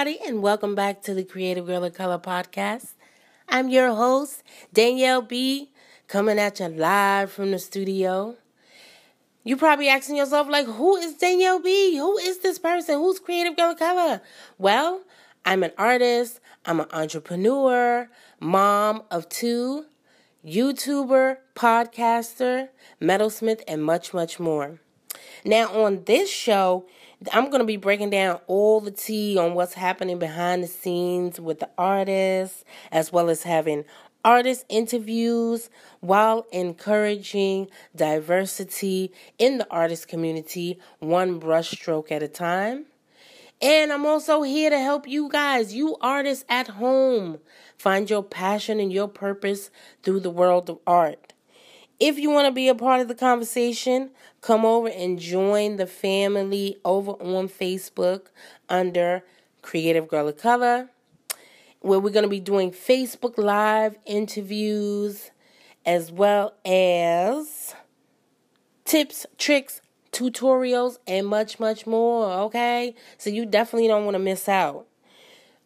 everybody, and welcome back to the Creative Girl of Color podcast. I'm your host, Danielle B, coming at you live from the studio. You probably asking yourself, like, who is Danielle B? Who is this person? Who's Creative Girl of Color? Well, I'm an artist, I'm an entrepreneur, mom of two, YouTuber, podcaster, metalsmith, and much, much more. Now, on this show, I'm going to be breaking down all the tea on what's happening behind the scenes with the artists, as well as having artist interviews while encouraging diversity in the artist community, one brushstroke at a time. And I'm also here to help you guys, you artists at home, find your passion and your purpose through the world of art. If you want to be a part of the conversation, come over and join the family over on Facebook under Creative Girl of Color, where we're going to be doing Facebook Live interviews as well as tips, tricks, tutorials, and much, much more. Okay? So you definitely don't want to miss out.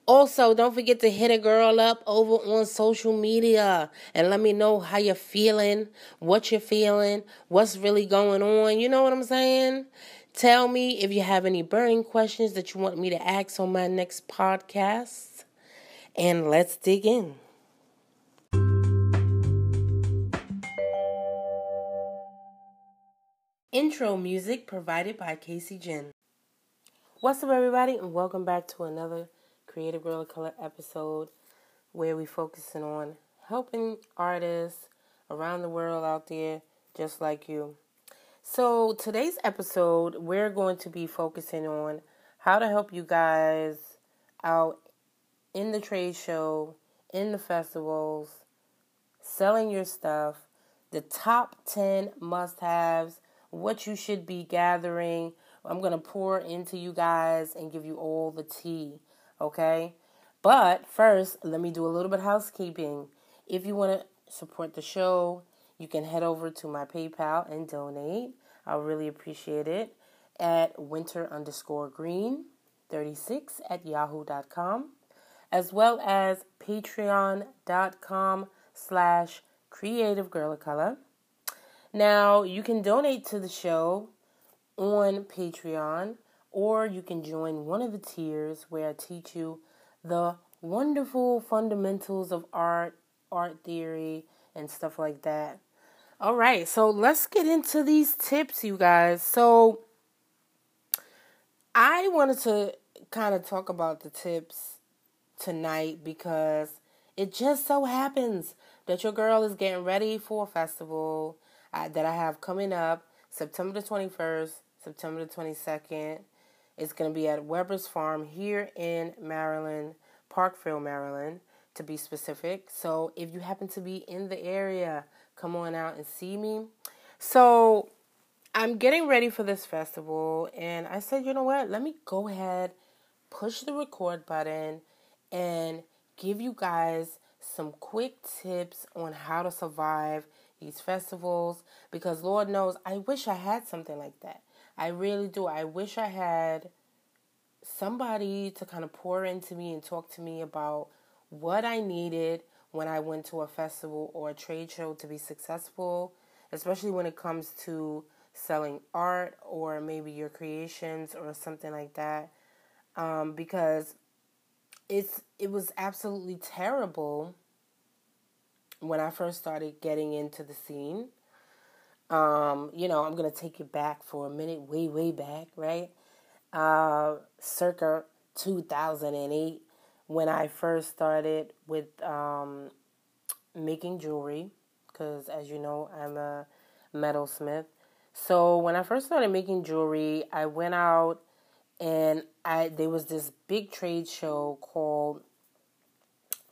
Also, don't forget to hit a girl up over on social media and let me know how you're feeling, what you're feeling, what's really going on. You know what I'm saying? Tell me if you have any burning questions that you want me to ask on my next podcast. And let's dig in. Intro music provided by Casey Jen. What's up, everybody, and welcome back to another Creative Girl of Color episode where we're focusing on helping artists around the world out there just like you. So, today's episode, we're going to be focusing on how to help you guys out in the trade show, in the festivals, selling your stuff, the top 10 must haves what you should be gathering. I'm going to pour into you guys and give you all the tea, okay? But first, let me do a little bit of housekeeping. If you want to support the show, you can head over to my PayPal and donate. I really appreciate it at winter underscore green 36 at yahoo.com as well as patreon.com slash creative girl of color now, you can donate to the show on Patreon, or you can join one of the tiers where I teach you the wonderful fundamentals of art, art theory, and stuff like that. All right, so let's get into these tips, you guys. So, I wanted to kind of talk about the tips tonight because it just so happens that your girl is getting ready for a festival uh, that I have coming up September the 21st, September the 22nd. It's going to be at Weber's Farm here in Maryland, Parkville, Maryland, to be specific. So if you happen to be in the area, come on out and see me. So I'm getting ready for this festival, and I said, you know what? Let me go ahead, push the record button, and give you guys some quick tips on how to survive these festivals because Lord knows I wish I had something like that. I really do. I wish I had somebody to kind of pour into me and talk to me about what I needed when I went to a festival or a trade show to be successful, especially when it comes to selling art or maybe your creations or something like that. Um, because it's it was absolutely terrible when I first started getting into the scene. Um, you know, I'm gonna take you back for a minute, way, way back, right? Uh, circa 2008, when I first started with um, making jewelry, because as you know, I'm a metalsmith. So when I first started making jewelry, I went out and I there was this big trade show called,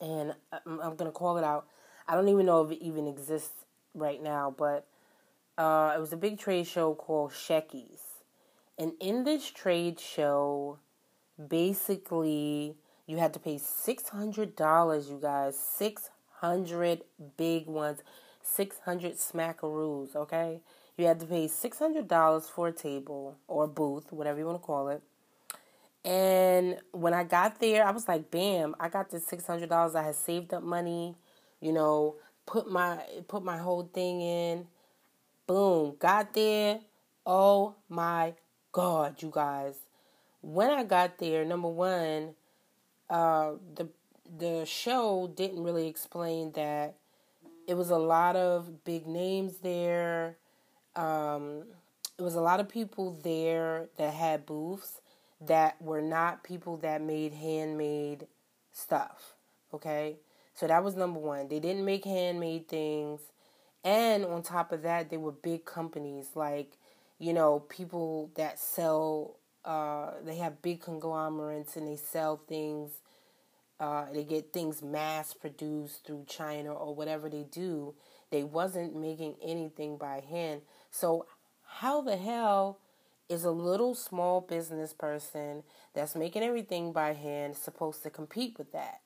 and I'm, I'm gonna call it out I don't even know if it even exists right now, but uh, it was a big trade show called Shecky's. And in this trade show, basically, you had to pay $600, you guys. 600 big ones. 600 smackaroos, okay? You had to pay $600 for a table or a booth, whatever you want to call it. And when I got there, I was like, bam, I got this $600. I had saved up money, you know, put my put my whole thing in. Boom, got there. Oh my god, you guys. When I got there, number 1, uh the the show didn't really explain that it was a lot of big names there. Um, it was a lot of people there that had booths that were not people that made handmade stuff. Okay? So that was number one. They didn't make handmade things. And on top of that, they were big companies like, you know, people that sell, uh, they have big conglomerates and they sell things. Uh, they get things mass produced through China or whatever they do. They wasn't making anything by hand. So how the hell is a little small business person that's making everything by hand supposed to compete with that?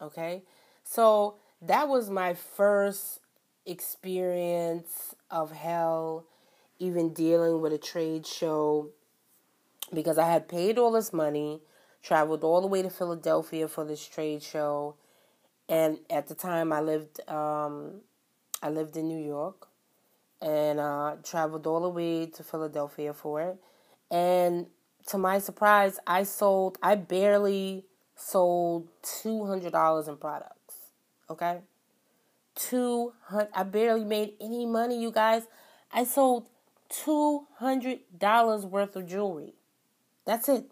Okay? So that was my first experience of hell, even dealing with a trade show, because I had paid all this money, traveled all the way to Philadelphia for this trade show, and at the time I lived, um, I lived in New York, and uh, traveled all the way to Philadelphia for it. And to my surprise, I sold, I barely sold $200 in products. Okay? 200 I barely made any money, you guys. I sold $200 worth of jewelry. That's it.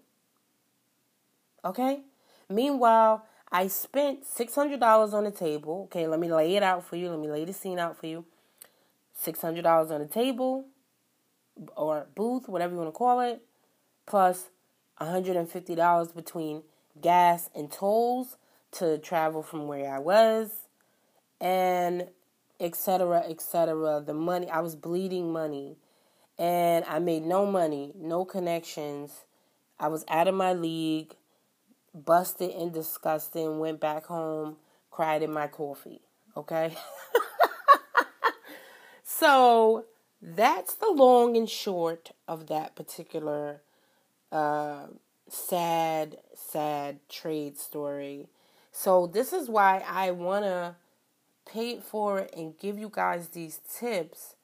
Okay? Meanwhile, I spent $600 on the table. Okay, let me lay it out for you. Let me lay the scene out for you. $600 on the table or booth, whatever you want to call it, plus $150 between gas and tolls to travel from where I was, and etc. etc. The money, I was bleeding money, and I made no money, no connections. I was out of my league, busted and disgusted, and went back home, cried in my coffee. Okay? So that's the long and short of that particular uh, sad, sad trade story. So this is why I want to pay it forward and give you guys these tips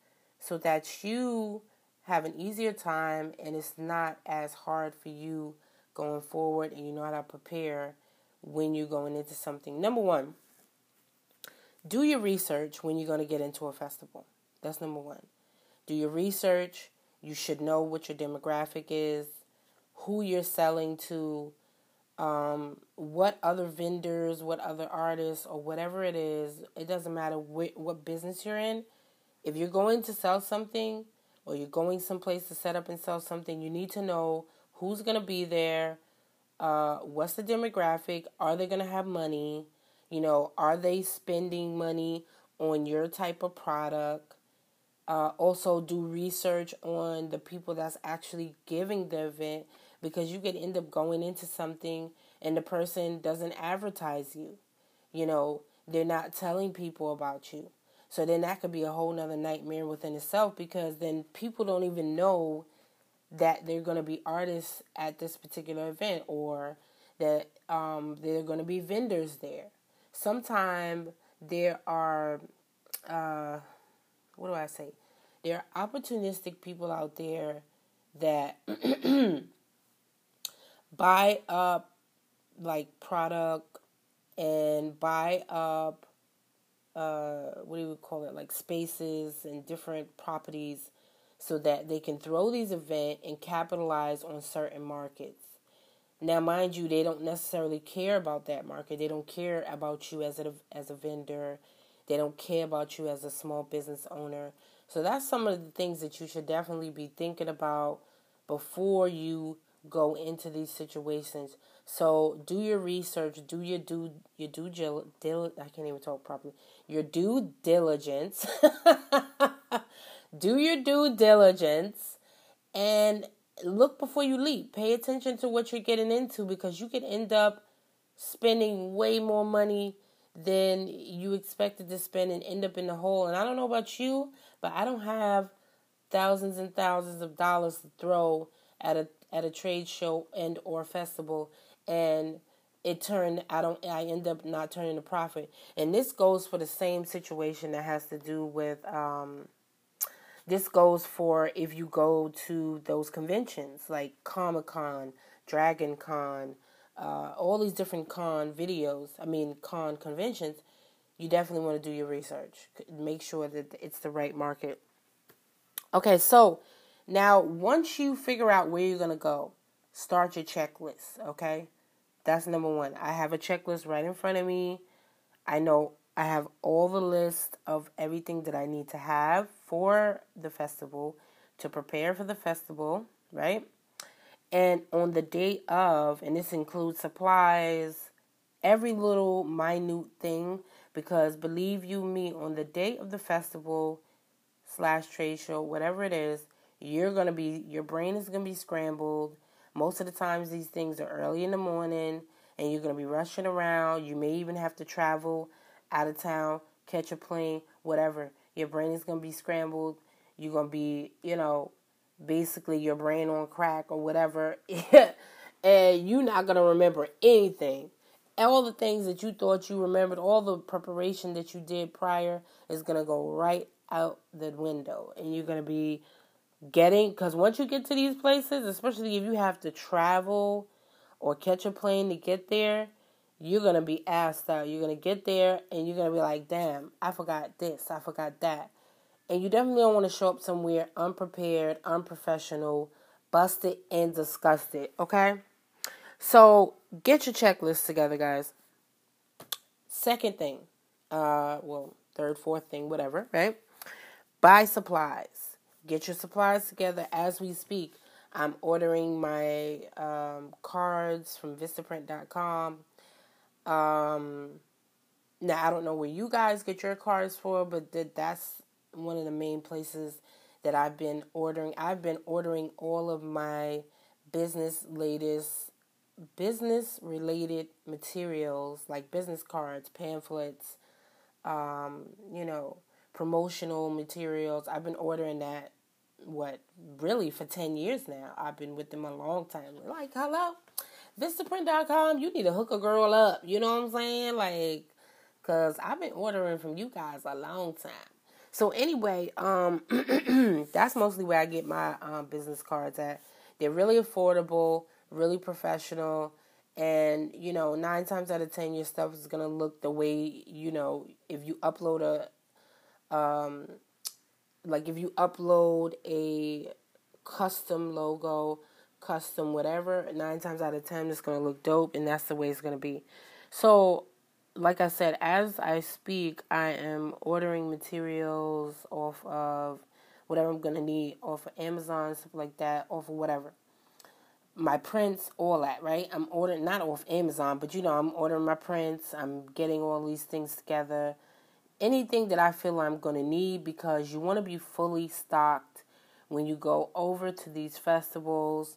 so that you have an easier time and it's not as hard for you going forward and you know how to prepare when you're going into something. Number one, do your research when you're going to get into a festival. That's number one. Do your research. You should know what your demographic is, who you're selling to, um, what other vendors, what other artists, or whatever it is. It doesn't matter wh- what business you're in. If you're going to sell something or you're going someplace to set up and sell something, you need to know who's going to be there, uh, what's the demographic, are they going to have money, you know, are they spending money on your type of product? Uh, also, do research on the people that's actually giving the event because you could end up going into something and the person doesn't advertise you. You know, they're not telling people about you. So then that could be a whole nother nightmare within itself because then people don't even know that they're going to be artists at this particular event or that um, they're going to be vendors there. Sometimes there are. Uh, what do I say? There are opportunistic people out there that buy up like product and buy up uh, what do you call it like spaces and different properties so that they can throw these events and capitalize on certain markets. Now, mind you, they don't necessarily care about that market. They don't care about you as a as a vendor. They don't care about you as a small business owner. So that's some of the things that you should definitely be thinking about before you go into these situations. So do your research, do your due your due dil, I can't even talk properly. Your due diligence. do your due diligence and look before you leap. Pay attention to what you're getting into because you could end up spending way more money than you expected to spend and end up in the hole. And I don't know about you, but I don't have thousands and thousands of dollars to throw at a at a trade show and or festival and it turned I don't I end up not turning a profit. And this goes for the same situation that has to do with um this goes for if you go to those conventions like Comic Con, Dragon Con, uh, all these different con videos, I mean, con conventions, you definitely want to do your research. Make sure that it's the right market. Okay, so now once you figure out where you're going to go, start your checklist, okay? That's number one. I have a checklist right in front of me. I know I have all the list of everything that I need to have for the festival to prepare for the festival, right? And on the day of, and this includes supplies, every little minute thing, because believe you me, on the day of the festival slash trade show, whatever it is, you're gonna be your brain is gonna be scrambled. Most of the times these things are early in the morning and you're gonna be rushing around. You may even have to travel out of town, catch a plane, whatever. Your brain is gonna be scrambled. You're gonna be, you know, basically your brain on crack or whatever, and you're not gonna remember anything. All the things that you thought you remembered, all the preparation that you did prior is gonna go right out the window, and you're gonna be getting because once you get to these places, especially if you have to travel or catch a plane to get there, you're gonna be asked out. You're gonna get there and you're gonna be like, damn, I forgot this, I forgot that. And you definitely don't want to show up somewhere unprepared, unprofessional, busted, and disgusted, okay? So get your checklist together, guys. Second thing, uh, well, third, fourth thing, whatever, right? Buy supplies. Get your supplies together as we speak. I'm ordering my um, cards from Vistaprint.com. Um, now I don't know where you guys get your cards for, but that that's one of the main places that I've been ordering. I've been ordering all of my business latest business related materials like business cards, pamphlets, um, you know, promotional materials. I've been ordering that what really for 10 years now. I've been with them a long time. Like, hello, Vistaprint.com, you need to hook a girl up. You know what I'm saying? Like, because I've been ordering from you guys a long time. So, anyway, um, that's mostly where I get my um, business cards at. They're really affordable, really professional. And, you know, nine times out of ten, your stuff is going to look the way, you know, if you upload a, um, like if you upload a custom logo custom whatever, nine times out of ten it's gonna look dope and that's the way it's gonna be. So like I said, as I speak, I am ordering materials off of whatever I'm gonna need off of Amazon, stuff like that, off of whatever. My prints, all that, right? I'm ordering not off Amazon, but you know, I'm ordering my prints, I'm getting all these things together. Anything that I feel I'm gonna need because you wanna be fully stocked when you go over to these festivals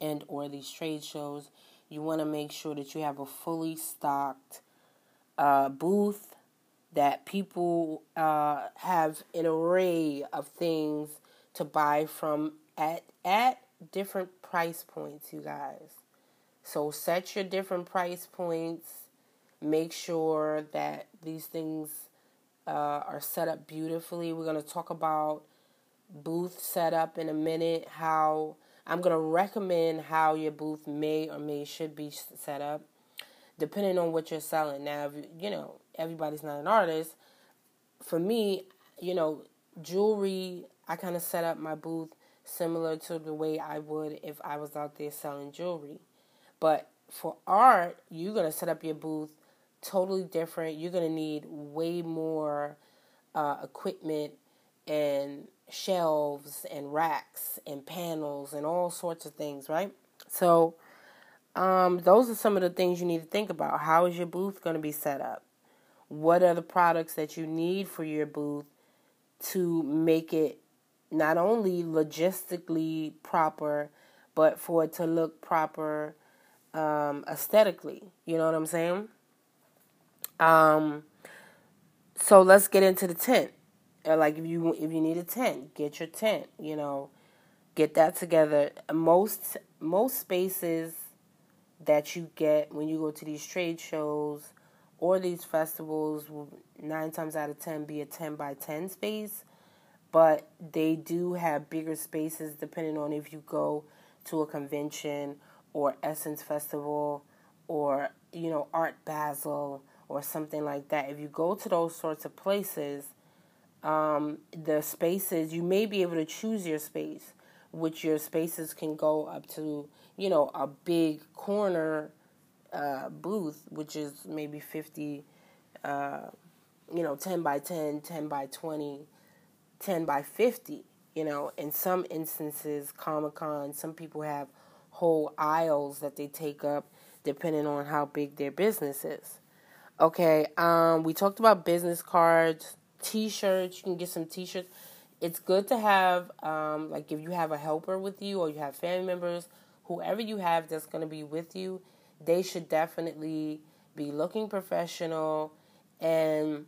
and or these trade shows, you want to make sure that you have a fully stocked uh, booth that people uh, have an array of things to buy from at at different price points, you guys. So set your different price points. Make sure that these things uh, are set up beautifully. We're going to talk about booth setup in a minute, how I'm going to recommend how your booth may or may should be set up depending on what you're selling. Now, you know, everybody's not an artist. For me, you know, jewelry, I kind of set up my booth similar to the way I would if I was out there selling jewelry. But for art, you're going to set up your booth totally different. You're going to need way more uh, equipment and shelves and racks and panels and all sorts of things, right? So, um, those are some of the things you need to think about. How is your booth going to be set up? What are the products that you need for your booth to make it not only logistically proper, but for it to look proper um, aesthetically? You know what I'm saying? Um, so let's get into the tent. Uh, like if you if you need a tent, get your tent. You know, get that together. Most most spaces that you get when you go to these trade shows or these festivals will nine times out of ten be a ten by ten space, but they do have bigger spaces depending on if you go to a convention or Essence Festival or you know Art Basel or something like that. If you go to those sorts of places, um, the spaces you may be able to choose your space, which your spaces can go up to you know a big corner uh, booth, which is maybe fifty. Uh, you know, 10 by 10, 10 by 20, 10 by 50. You know, in some instances, Comic Con, some people have whole aisles that they take up depending on how big their business is. Okay, um, we talked about business cards, t shirts. You can get some t shirts. It's good to have, um, like, if you have a helper with you or you have family members, whoever you have that's going to be with you, they should definitely be looking professional and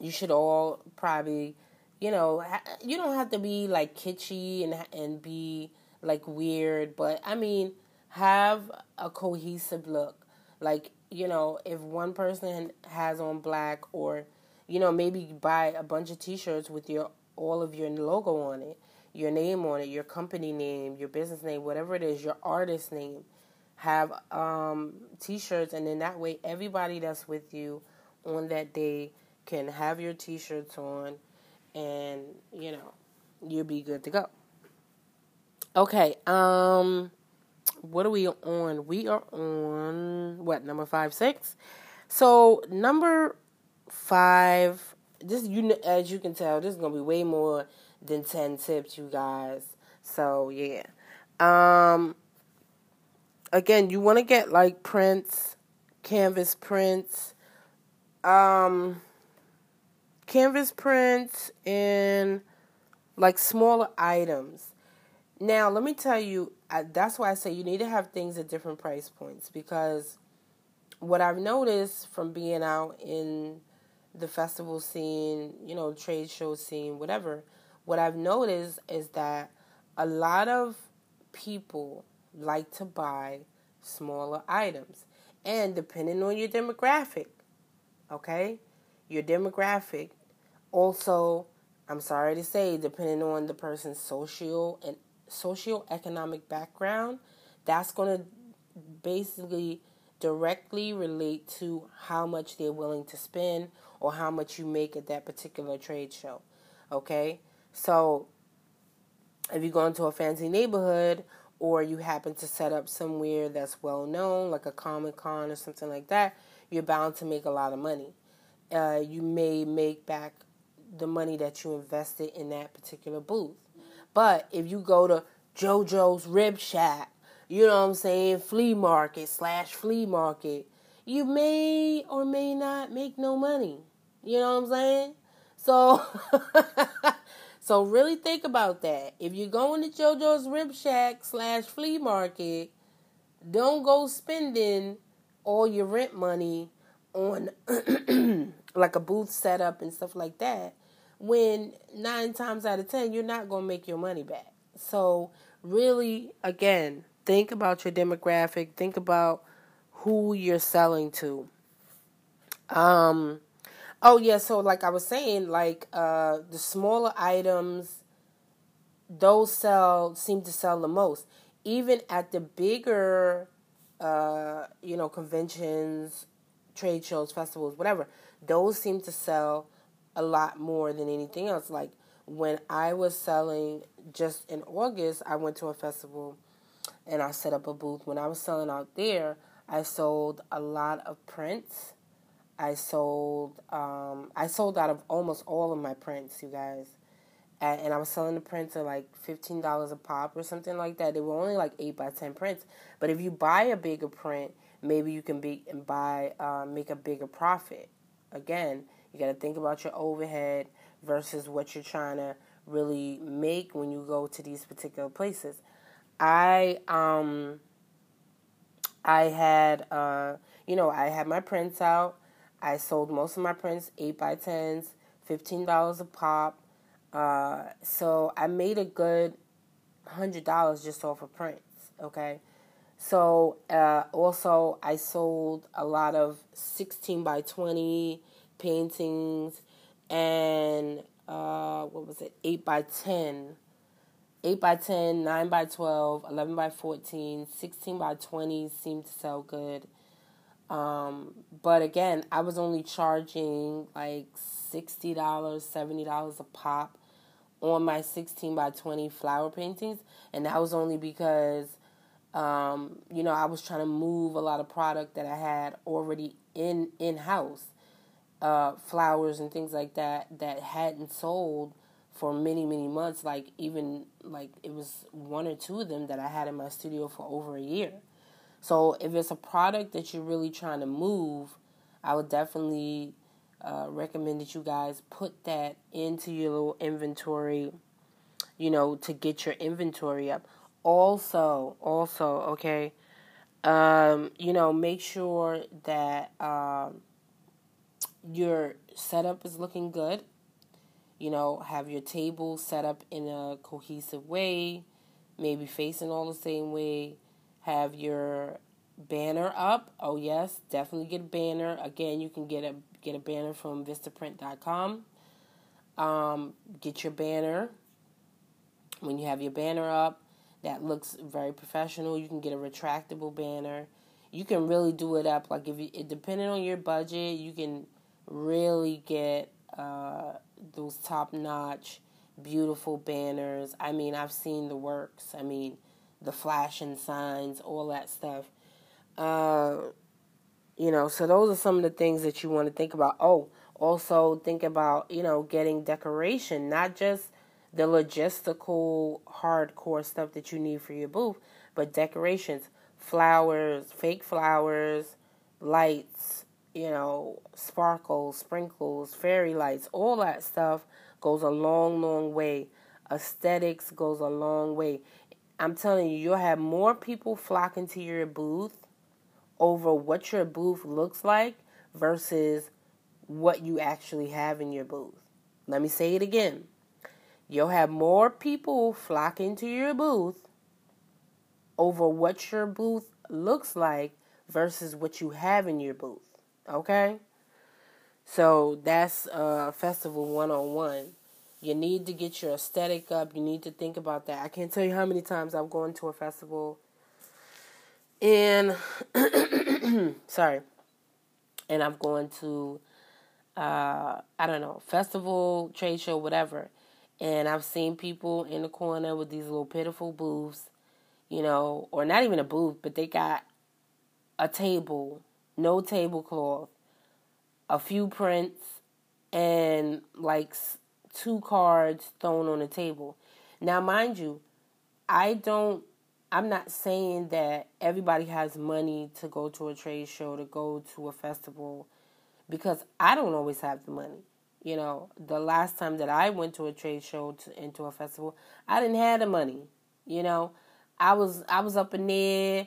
you should all probably, you know, you don't have to be like kitschy and and be like weird, but I mean, have a cohesive look. Like, you know, if one person has on black or you know, maybe buy a bunch of t-shirts with your all of your logo on it, your name on it, your company name, your business name, whatever it is, your artist name. Have um, t-shirts and then that way everybody that's with you on that day can have your t-shirts on and you know you'll be good to go okay um what are we on? We are on what number five six? So number five this you as you can tell this is gonna be way more than 10 tips you guys. So yeah. Um again you want to get like prints canvas prints. Um canvas prints and like smaller items. Now, let me tell you, I, that's why I say you need to have things at different price points because what I've noticed from being out in the festival scene, you know, trade show scene, whatever, what I've noticed is that a lot of people like to buy smaller items. And depending on your demographic, okay? your demographic. Also, I'm sorry to say, depending on the person's social and socio-economic background, that's going to basically directly relate to how much they're willing to spend or how much you make at that particular trade show. Okay? So, if you go into a fancy neighborhood or you happen to set up somewhere that's well known, like a Comic Con or something like that, you're bound to make a lot of money uh, you may make back the money that you invested in that particular booth. But if you go to JoJo's Rib Shack, you know what I'm saying, flea market slash flea market, you may or may not make no money. You know what I'm saying? So, so really think about that. If you're going to JoJo's Rib Shack slash flea market, don't go spending all your rent money on like a booth setup and stuff like that, when nine times out of ten you're not gonna make your money back. So really, again, think about your demographic. Think about who you're selling to. Um. Oh yeah, so like I was saying, like uh, the smaller items, those sell seem to sell the most. Even at the bigger, uh, you know, conventions trade shows, festivals, whatever, those seem to sell a lot more than anything else. Like when I was selling just in August, I went to a festival and I set up a booth. When I was selling out there, I sold a lot of prints. I sold um, I sold out of almost all of my prints, you guys. And, I was selling the prints at like fifteen dollars a pop or something like that. They were only like eight by ten prints. But if you buy a bigger print, maybe you can be and buy uh, make a bigger profit. Again, you got to think about your overhead versus what you're trying to really make when you go to these particular places. I um I had uh you know I had my prints out. I sold most of my prints eight by tens, fifteen dollars a pop. Uh, so I made a good hundred dollars just off of prints. Okay, so uh, also I sold a lot of sixteen by twenty paintings and uh, what was it, eight by ten. 8 by 10, 9 by 12, 11 by 14, 16 by 20 seemed to sell good. Um, but again, I was only charging like $60, $70 a pop on my 16 by 20 flower paintings, and that was only because um, you know I was trying to move a lot of product that I had already in in house, uh, flowers and things like that that hadn't sold for many many months. Like even like it was one or two of them that I had in my studio for over a year. So if it's a product that you're really trying to move, I would definitely uh, recommend that you guys put that into your little inventory, you know, to get your inventory up. Also, also, okay, um, you know, make sure that um, your setup is looking good. You know, have your table set up in a cohesive way, maybe facing all the same way. Have your banner up. Oh yes, definitely get a banner. Again, you can get a get a banner from vistaprint.com. Um, get your banner. When you have your banner up, that looks very professional. You can get a retractable banner. You can really do it up like if you, depending on your budget, you can really get uh, those top notch, beautiful banners. I mean, I've seen the works. I mean, the flashing signs, all that stuff. Uh, you know, so those are some of the things that you want to think about. Oh, also think about, you know, getting decoration, not just the logistical hardcore stuff that you need for your booth, but decorations, flowers, fake flowers, lights, you know, sparkles, sprinkles, fairy lights, all that stuff goes a long, long way. Aesthetics goes a long way. I'm telling you, you'll have more people flocking to your booth over what your booth looks like versus what you actually have in your booth. Let me say it again. You'll have more people flocking to your booth over what your booth looks like versus what you have in your booth. Okay? So that's uh, Festival 101. You need to get your aesthetic up. You need to think about that. I can't tell you how many times I've gone to a festival and sorry, and I'm going to uh, I don't know festival, trade show, whatever, and I've seen people in the corner with these little pitiful booths, you know, or not even a booth, but they got a table, no tablecloth, a few prints, and like two cards thrown on the table. Now, mind you, I don't I'm not saying that everybody has money to go to a trade show, to go to a festival, because I don't always have the money. You know, the last time that I went to a trade show to, into a festival, I didn't have the money. You know, I was I was up in there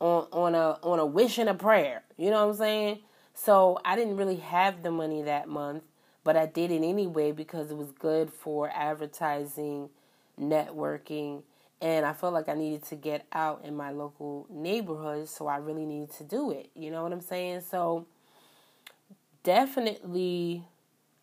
on on a on a wish and a prayer. You know what I'm saying? So I didn't really have the money that month, but I did it anyway because it was good for advertising, networking, and I felt like I needed to get out in my local neighborhood, so I really needed to do it. You know what I'm saying? So definitely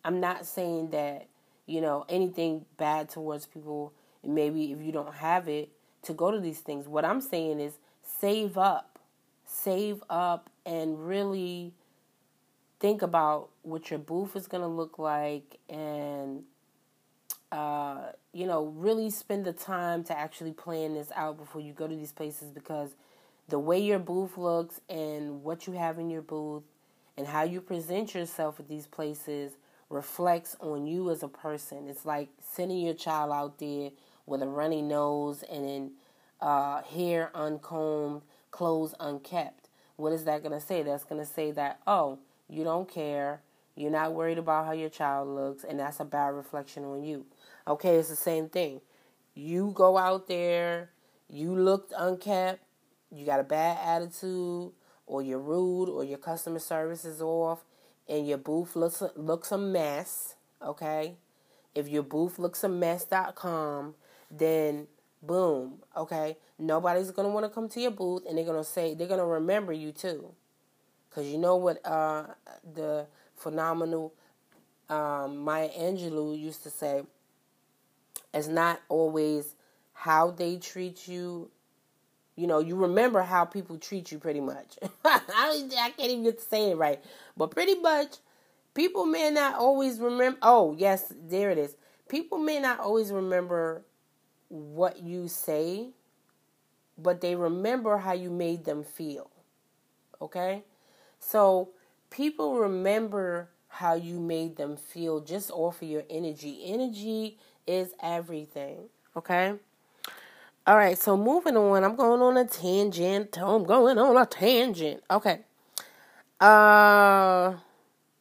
I'm not saying that, you know, anything bad towards people, maybe if you don't have it, to go to these things. What I'm saying is save up. Save up and really think about what your booth is going to look like and uh, you know, really spend the time to actually plan this out before you go to these places because the way your booth looks and what you have in your booth and how you present yourself at these places reflects on you as a person. It's like sending your child out there with a runny nose and then uh, hair uncombed, clothes unkept. What is that going to say? That's going to say that, oh, you don't care. You're not worried about how your child looks, and that's a bad reflection on you. Okay, it's the same thing. You go out there, you looked unkept, you got a bad attitude, or you're rude, or your customer service is off, and your booth looks looks a mess. Okay, if your booth looks a mess.com, then Boom. Okay. Nobody's gonna want to come to your booth, and they're gonna say they're gonna remember you too, because you know what uh, the phenomenal um, Maya Angelou used to say. It's not always how they treat you. You know, you remember how people treat you pretty much. I, I can't even get to say it right. But pretty much, people may not always remember. Oh, yes, there it is. People may not always remember what you say, but they remember how you made them feel. Okay? So people remember how you made them feel just off of your energy. Energy is everything. Okay? All right, so moving on. I'm going on a tangent. I'm going on a tangent. Okay. Uh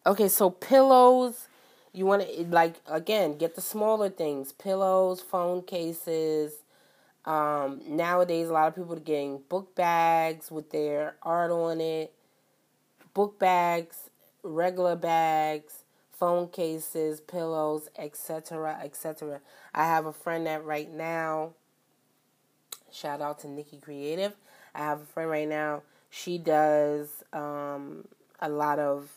okay, so pillows you want to like again get the smaller things pillows phone cases um, nowadays a lot of people are getting book bags with their art on it book bags regular bags phone cases pillows etc etc i have a friend that right now shout out to nikki creative i have a friend right now she does um, a lot of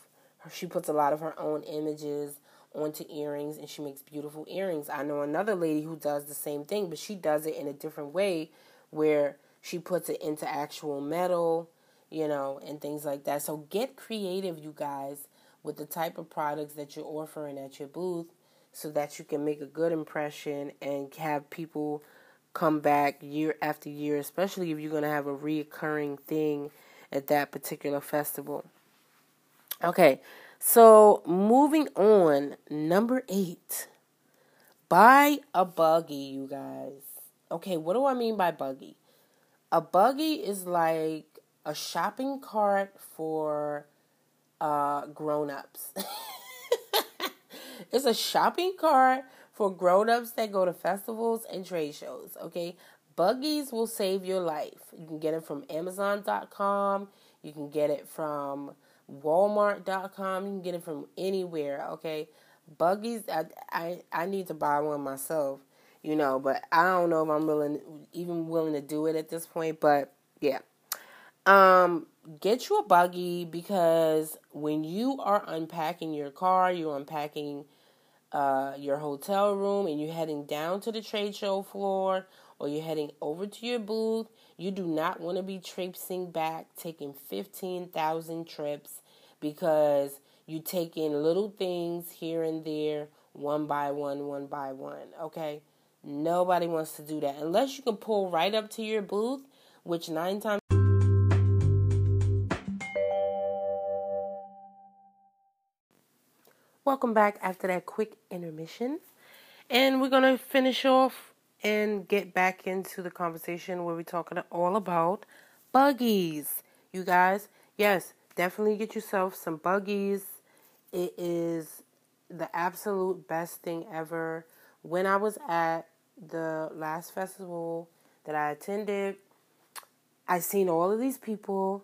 she puts a lot of her own images onto earrings and she makes beautiful earrings. I know another lady who does the same thing, but she does it in a different way where she puts it into actual metal, you know, and things like that. So get creative, you guys, with the type of products that you're offering at your booth so that you can make a good impression and have people come back year after year, especially if you're going to have a reoccurring thing at that particular festival. Okay, so, moving on, number eight. Buy a buggy, you guys. Okay, what do I mean by buggy? A buggy is like a shopping cart for uh, grown ups. it's a shopping cart for grown ups that go to festivals and trade shows, okay? Buggies will save your life. You can get it from Amazon.com, you can get it from Walmart.com. You can get it from anywhere. Okay, buggies. I I I need to buy one myself. You know, but I don't know if I'm willing, even willing to do it at this point. But yeah, um, get you a buggy because when you are unpacking your car, you're unpacking uh, your hotel room, and you're heading down to the trade show floor, or you're heading over to your booth you do not want to be traipsing back, taking 15,000 trips because you take in little things here and there, one by one, one by one. Okay? Nobody wants to do that unless you can pull right up to your booth, which nine times. Welcome back after that quick intermission. And we're going to finish off and get back into the conversation where we're talking all about buggies. You guys, yes, definitely get yourself some buggies. It is the absolute best thing ever. When I was at the last festival that I attended, I seen all of these people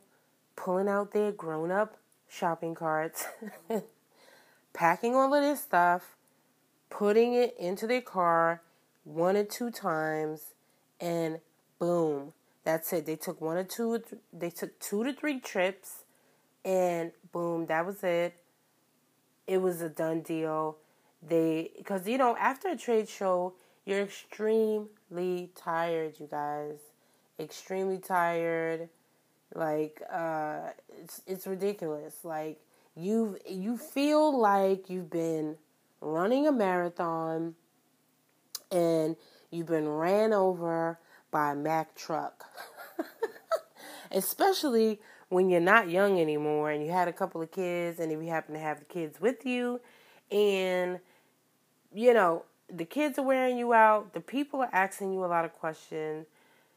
pulling out their grown up shopping carts, packing all of this stuff, putting it into their car, one or two times, and boom, that's it. They took one or two, they took two to three trips, and boom, that was it. It was a done deal. They, because you know, after a trade show, you're extremely tired, you guys. Extremely tired. Like, uh, it's it's ridiculous. Like you you feel like you've been running a marathon and you've been ran over by a Mack truck. Especially when you're not young anymore and you had a couple of kids and if you happen to have the kids with you and you know the kids are wearing you out the people are asking you a lot of questions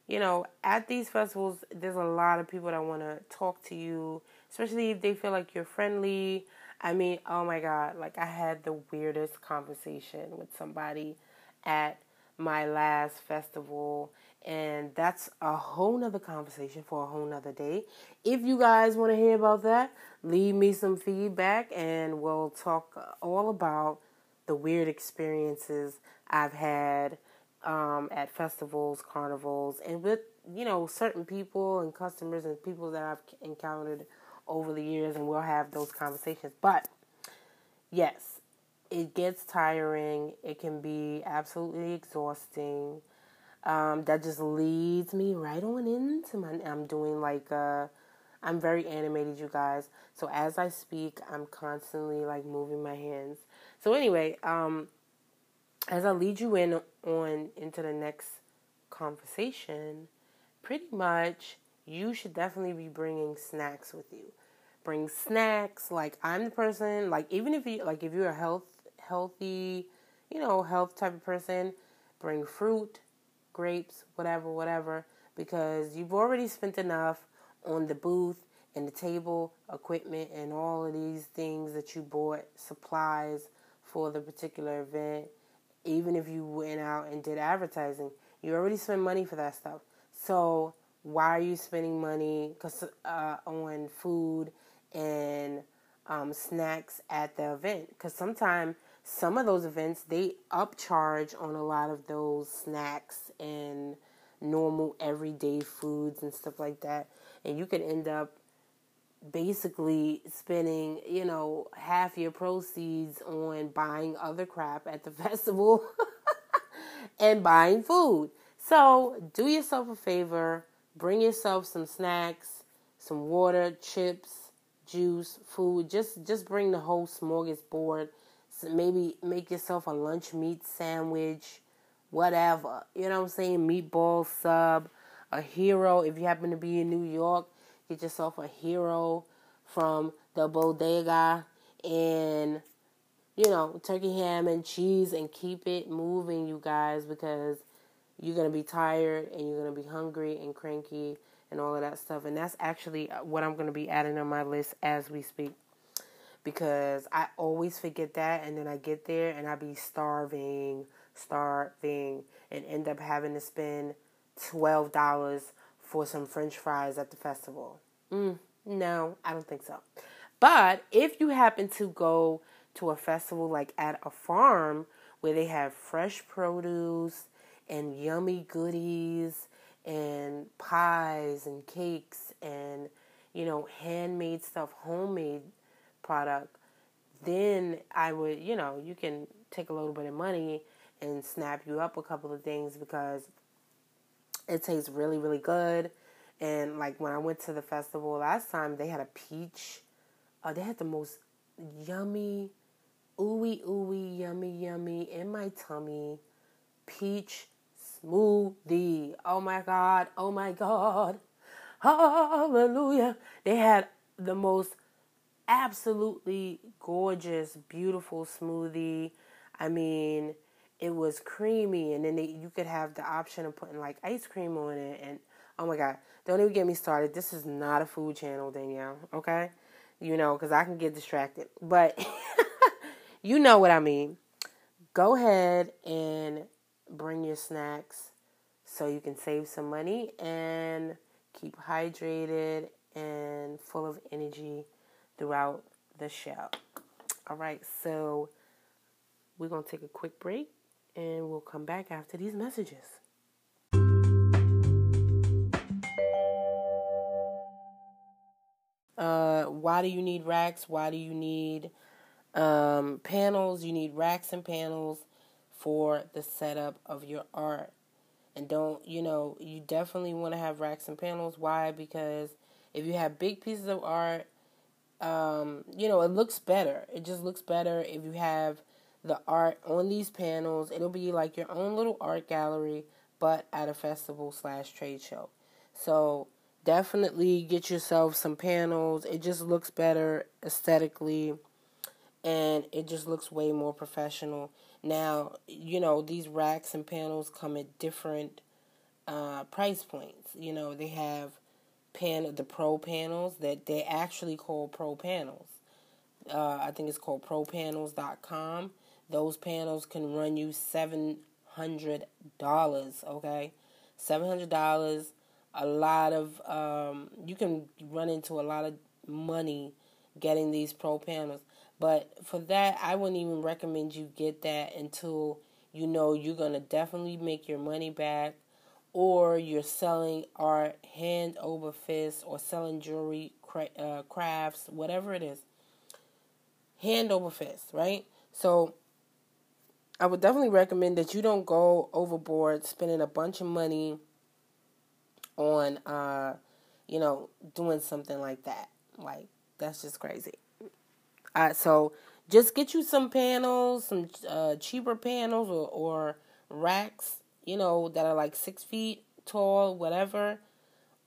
you know at these festivals there's a lot of people that want to talk to you especially if they feel like you're friendly i mean oh my god like i had the weirdest conversation with somebody at my last festival and that's a whole nother conversation for a whole nother day. If you guys want to hear about that, leave me some feedback and we'll talk all about the weird experiences I've had um, at festivals, carnivals, and with you know certain people and customers and people that I've encountered over the years, and we'll have those conversations. But yes, it gets tiring. It can be absolutely exhausting. Um, that just leads me right on into my. I'm doing like uh, I'm very animated, you guys. So as I speak, I'm constantly like moving my hands. So anyway, um, as I lead you in on into the next conversation, pretty much you should definitely be bringing snacks with you. Bring snacks. Like I'm the person. Like even if you like if you're a health healthy, you know, health type of person, bring fruit, grapes, whatever, whatever, because you've already spent enough on the booth and the table equipment and all of these things that you bought supplies for the particular event even if you went out and did advertising, you already spent money for that stuff. So why are you spending money uh, on food and um, snacks at the event? Because sometimes some of those events they upcharge on a lot of those snacks and normal everyday foods and stuff like that, and you could end up basically spending, you know, half your proceeds on buying other crap at the festival and buying food. So, do yourself a favor, bring yourself some snacks, some water, chips, juice, food. Just just bring the whole smorgasbord. Maybe make yourself a lunch meat sandwich, whatever. You know what I'm saying? Meatball sub, a hero if you happen to be in New York Get yourself a hero from the bodega and you know, turkey ham and cheese and keep it moving, you guys, because you're going to be tired and you're going to be hungry and cranky and all of that stuff. And that's actually uh, what I'm going to be adding on my list as we speak. Because I always forget that and then I get there and I be starving, starving, and end up having to spend $12 for some french fries at the festival. Mm, no, I don't think so. But if you happen to go to a festival like at a farm where they have fresh produce and yummy goodies and pies and cakes and you know handmade stuff, homemade product, then I would, you know, you can take a little bit of money and snap you up a couple of things because it tastes really, really good. And like when I went to the festival last time, they had a peach. Uh, they had the most yummy, ooey ooey, yummy yummy in my tummy, peach smoothie. Oh my god! Oh my god! Hallelujah! They had the most absolutely gorgeous, beautiful smoothie. I mean, it was creamy, and then they, you could have the option of putting like ice cream on it, and oh my god, don't even get me started. This is not a food channel, Danielle. Okay, you know, because I can get distracted, but you know what I mean. Go ahead and bring your snacks so you can save some money and keep hydrated and full of energy throughout the show. All right, so we're going to take a quick break and we'll come back after these messages. Uh, why do you need racks? Why do you need um, panels? You need racks and panels for the setup of your art. And don't, you know, you definitely want to have racks and panels. Why? Because if you have big pieces of art, um, you know, it looks better. It just looks better if you have the art on these panels. It'll be like your own little art gallery, but at a festival slash trade show. So definitely get yourself some panels. It just looks better aesthetically and it just looks way more professional. Now, you know, these racks and panels come at different uh, price points. You know, they have pan the pro panels that they actually call pro panels. Uh, I think it's called propanels.com. Those panels can run you $700, okay? $700 a lot of um, you can run into a lot of money getting these pro panels. But for that, I wouldn't even recommend you get that until you know you're to definitely make your money back or you're selling art hand over fist or selling jewelry uh, crafts whatever it is. Hand over fist right? So i would definitely recommend that you don't go overboard spending a bunch of money on uh you know doing something like that. Like that's just crazy. Uh, so just get you some panels, some uh, cheaper panels or, or racks, you know, that are like six feet tall, whatever,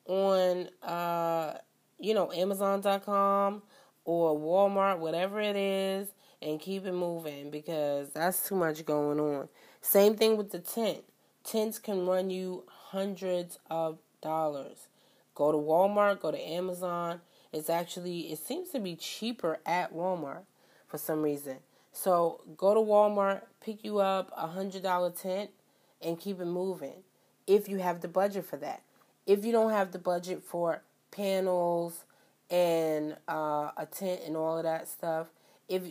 on, uh, you know, Amazon.com or Walmart, whatever it is, and keep it moving because that's too much going on. Same thing with the tent. Tents can run you hundreds of dollars. Go to Walmart, go to Amazon. It's actually, it seems to be cheaper at Walmart for some reason. So go to Walmart, pick you up a hundred dollar tent, and keep it moving. If you have the budget for that. If you don't have the budget for panels and uh, a tent and all of that stuff, if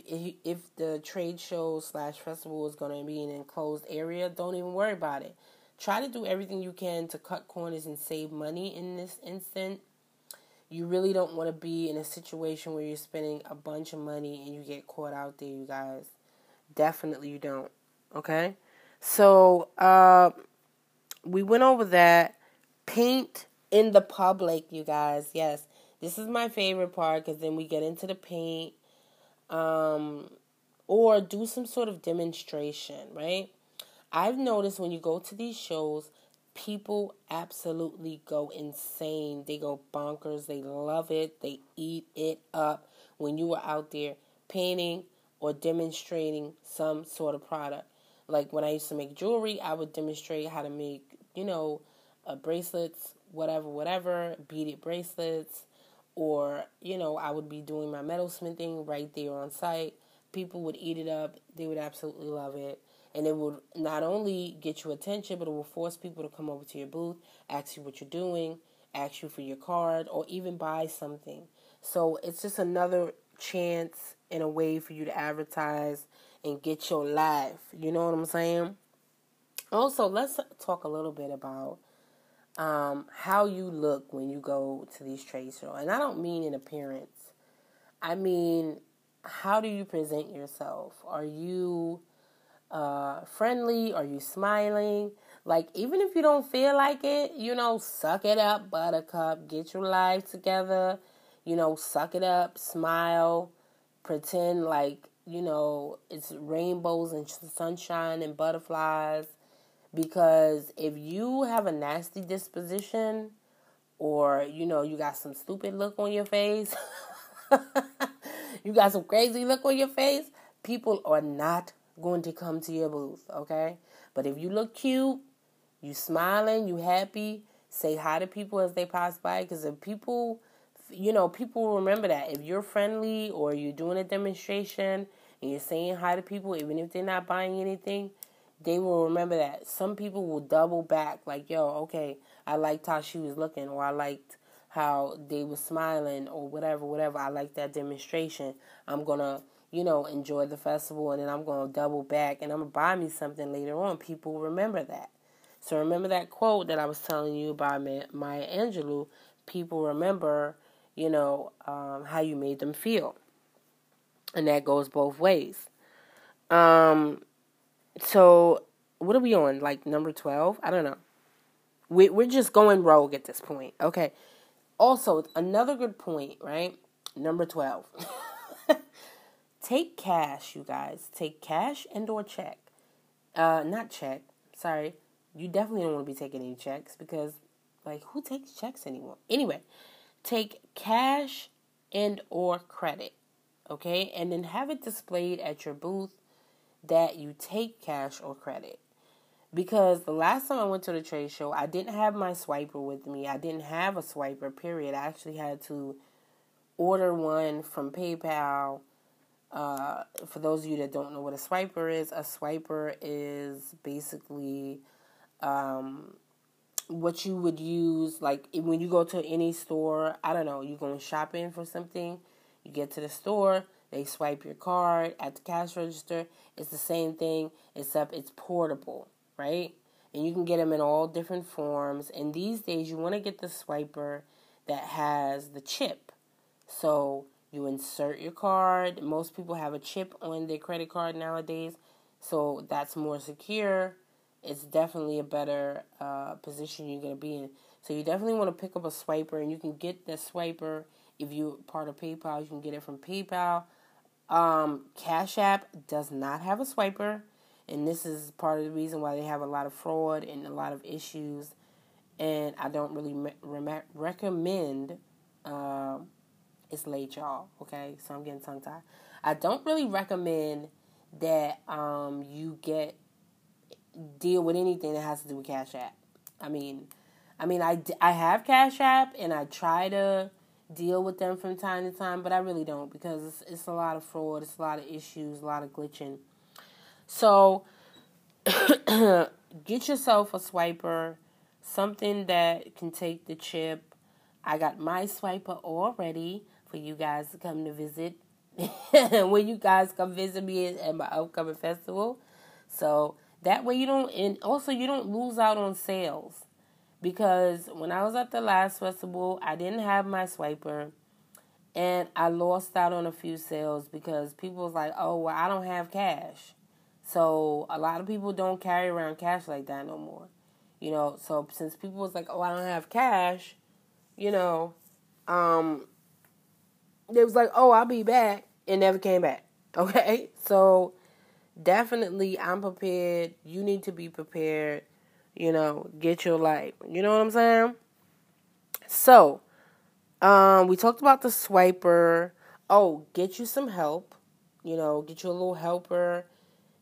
if the trade show slash festival is going to be in an enclosed area, don't even worry about it. Try to do everything you can to cut corners and save money in this instant you really don't want to be in a situation where you're spending a bunch of money and you get caught out there, you guys. Definitely you don't. Okay? So, uh, we went over that. Paint in the public, you guys. Yes. This is my favorite part because then we get into the paint. Um, or do some sort of demonstration, right? I've noticed when you go to these shows, people absolutely go insane. They go bonkers. They love it. They eat it up when you are out there painting or demonstrating some sort of product. Like when I used to make jewelry, I would demonstrate how to make, you know, uh, bracelets, whatever, whatever, beaded bracelets, or, you know, I would be doing my metal smithing right there on site. People would eat it up. They would absolutely love it and it would not only get you attention, but it will force people to come over to your booth, ask you what you're doing, ask you for your card, or even buy something. So it's just another chance and a way for you to advertise and get your life. You know what I'm saying? Also, let's talk a little bit about um, how you look when you go to these trade shows. And I don't mean in appearance. I mean, how do you present yourself? Are you uh, friendly? Are you smiling? Like, even if you don't feel like it, you know, suck it up, buttercup. Get your life together. You know, suck it up, smile, pretend like, you know, it's rainbows and sunshine and butterflies. Because if you have a nasty disposition or, you know, you got some stupid look on your face, you got some crazy look on your face, people are not going to come to your booth, okay? But if you look cute, you smiling, you happy, say hi to people as they pass by because if people you know, people remember that. If you're friendly or you're doing a demonstration and you're saying hi to people, even if they're not buying anything, they will remember that. Some people will double back, like, yo, okay, I liked how she was looking, or I liked how they were smiling, or whatever, whatever. I like that demonstration. I'm gonna you know, enjoy the festival and then I'm going to double back and I'm going to buy me something later on. People remember that. So remember that quote that I was telling you by Maya Angelou. People remember, you know, um, how you made them feel. And that goes both ways. Um, so what are we on? Like number 12? I don't know. We, we're just going rogue at this point. Okay. Also, another good point, right? Number 12. Take cash, you guys. Take cash and or check. Uh, not check. Sorry. You definitely don't want to be taking any checks because, like, who takes checks anymore? Anyway, take cash and or credit. Okay, and then have it displayed at your booth that you take cash or credit. Because the last time I went to the trade show, I didn't have my swiper with me. I didn't have a swiper, period. I actually had to order one from PayPal uh, for those of you that don't know what a swiper is, a swiper is basically um, what you would use, like when you go to any store. I don't know, you're going shopping for something, you get to the store, They swipe your card at the cash register. It's the same thing, except it's portable, right? And you can get them in all different forms. And these days, you want to get the swiper that has the chip. So you insert your card. Most people have a chip on their credit card nowadays, so that's more secure. It's definitely a better uh, position you're going to be in. So you definitely want to pick up a swiper, and you can get the swiper if you're part of PayPal. You can get it from PayPal. Um, Cash App does not have a swiper, and this is part of the reason why they have a lot of fraud and a lot of issues. And I don't really me- recommend. Uh, it's late, y'all. Okay, so I'm getting tongue tied. I don't really recommend that um, you get deal with anything that has to do with Cash App. I mean, I mean, I, I have Cash App and I try to deal with them from time to time, but I really don't because it's, it's a lot of fraud, it's a lot of issues, a lot of glitching. So, get yourself a swiper, something that can take the chip. I got my swiper already for you guys to come to visit when you guys come visit me at my upcoming festival. So that way you don't, and also you don't lose out on sales. Because when I was at the last festival, I didn't have my swiper and I lost out on a few sales because people was like, oh, well, I don't have cash. So a lot of people don't carry around cash like that no more. You know, so since people was like, oh, I don't have cash, you know, um, they was like, "Oh, I'll be back," and never came back. Okay, so definitely, I'm prepared. You need to be prepared. You know, get your life. You know what I'm saying? So, um, we talked about the swiper. Oh, get you some help. You know, get you a little helper.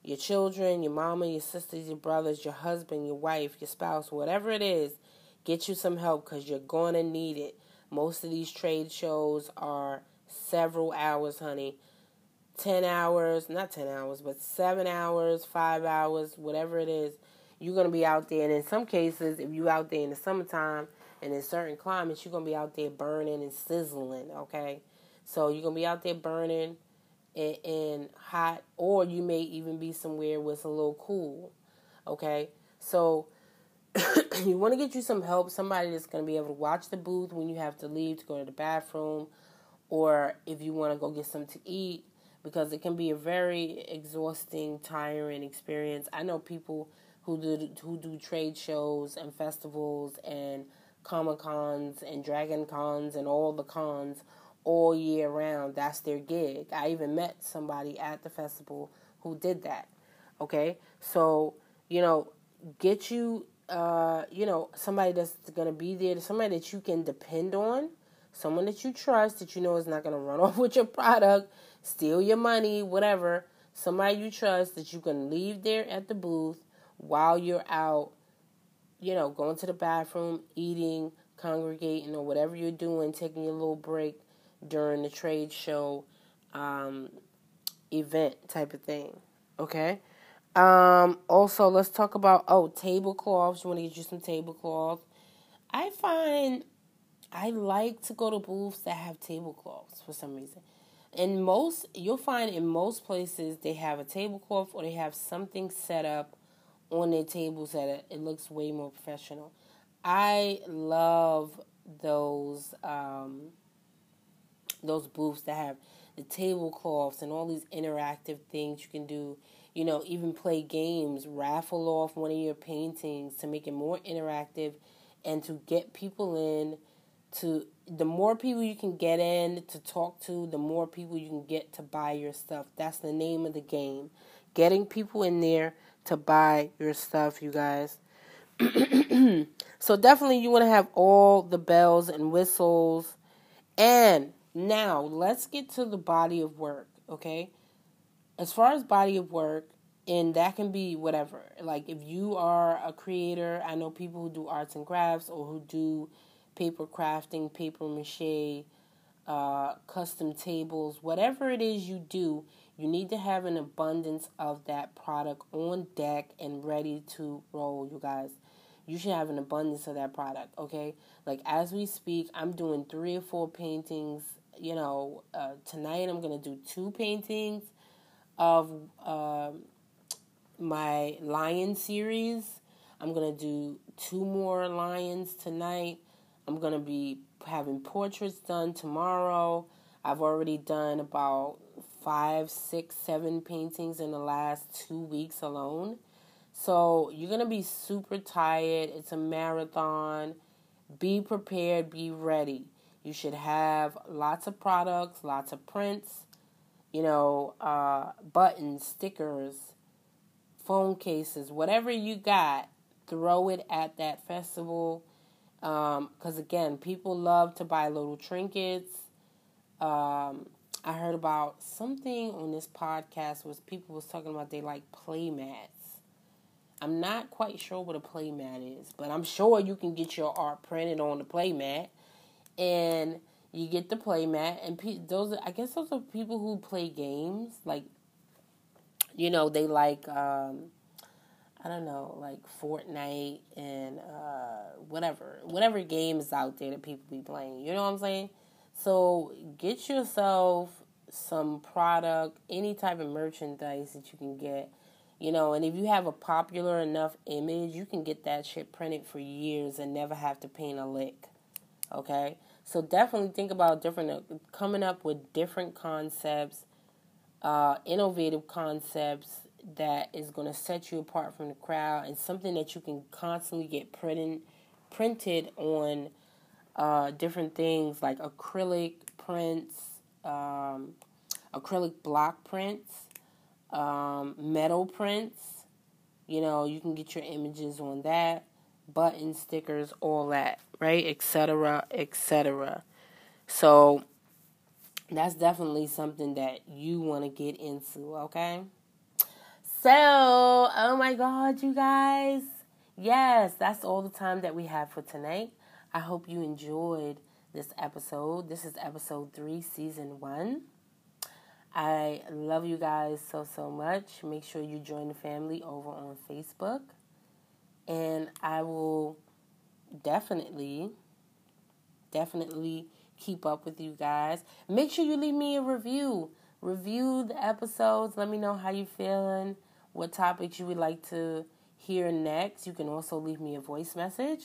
Your children, your mama, your sisters, your brothers, your husband, your wife, your spouse, whatever it is, get you some help because you're going to need it. Most of these trade shows are several hours, honey. 10 hours, not 10 hours, but 7 hours, 5 hours, whatever it is. You're going to be out there. And in some cases, if you're out there in the summertime and in certain climates, you're going to be out there burning and sizzling, okay? So you're going to be out there burning and, and hot, or you may even be somewhere where it's a little cool, okay? So you want to get you some help, somebody that's going to be able to watch the booth when you have to leave to go to the bathroom or if you want to go get something to eat because it can be a very exhausting, tiring experience. I know people who do who do trade shows and festivals and comic cons and dragon cons and all the cons all year round. That's their gig. I even met somebody at the festival who did that. Okay, so you know, get you uh, you know somebody that's gonna be there, somebody that you can depend on someone that you trust that you know is not to run off with your product, steal your money, whatever. Somebody you trust that you can leave there at the booth while you're out, you know, going to the bathroom, eating, congregating, or whatever you're doing, taking your little break during the trade show um, event type of thing. Okay? Um, also, let's talk about oh tablecloths. You want to get you some tablecloths. I find I like to go to booths that have tablecloths for some reason. In most, you'll find in most places they have a tablecloth or they have something set up on their tables that it, it looks way more professional. I love those um, those booths that have the tablecloths and all these interactive things you can do. You know, even play games, raffle off one of your paintings to make it more interactive and to get people in to the more people you can get in to talk to, the more people you can get to buy your stuff. That's the name of the game. Getting people in there to buy your stuff, you guys. so definitely you want to have all the bells and whistles. And now let's get to the body of work, okay? As far as body of work, and that can be whatever. Like if you are a creator, I know people who do arts and crafts or who do paper crafting, paper mache, uh, custom tables, whatever it is you do, you need to have an abundance of that product on deck and ready to roll, you guys. You should have an abundance of that product, okay? Like as we speak, I'm doing three or four paintings you know, uh, tonight I'm to do two paintings of uh, my lion series. I'm to do two more lions tonight. I'm to be having portraits done tomorrow. I've already done about five, six, seven paintings in the last two weeks alone. So you're going to be super tired. It's a marathon. Be prepared, be ready. You should have lots of products, lots of prints, you know, uh, buttons, stickers, phone cases, whatever you got, throw it at that festival. Because um, again, people love to buy little trinkets. Um, I heard about something on this podcast was people was talking about they like play mats. I'm not quite sure what a playmat is, but I'm sure you can get your art printed on the playmat, and you get the playmat. And pe- those, I guess, those are people who play games. Like, you know, they like, um, I don't know, like Fortnite and uh, whatever, whatever games out there that people be playing. You know what I'm saying? So get yourself some product, any type of merchandise that you can get you know, and if you have a popular enough image, you can get that shit printed for years and never have to paint a lick. Okay? So definitely think about different, uh, coming up with different concepts, uh, innovative concepts that is going to set you apart from the crowd and something that you can constantly get printed, printed on uh, different things like acrylic prints, um, acrylic block prints um, metal prints. You know, you can get your images on that, button stickers, all that, right? Etc. Etc. So that's definitely something that you want to get into, okay? So, oh my God, you guys. Yes, that's all the time that we have for tonight. I hope you enjoyed this episode. This is episode three, season one. I love you guys so, so much. Make sure you join the family over on Facebook. And I will definitely, definitely keep up with you guys. Make sure you leave me a review. Review the episodes. Let me know how you're feeling, what topics you would like to hear next. You can also leave me a voice message.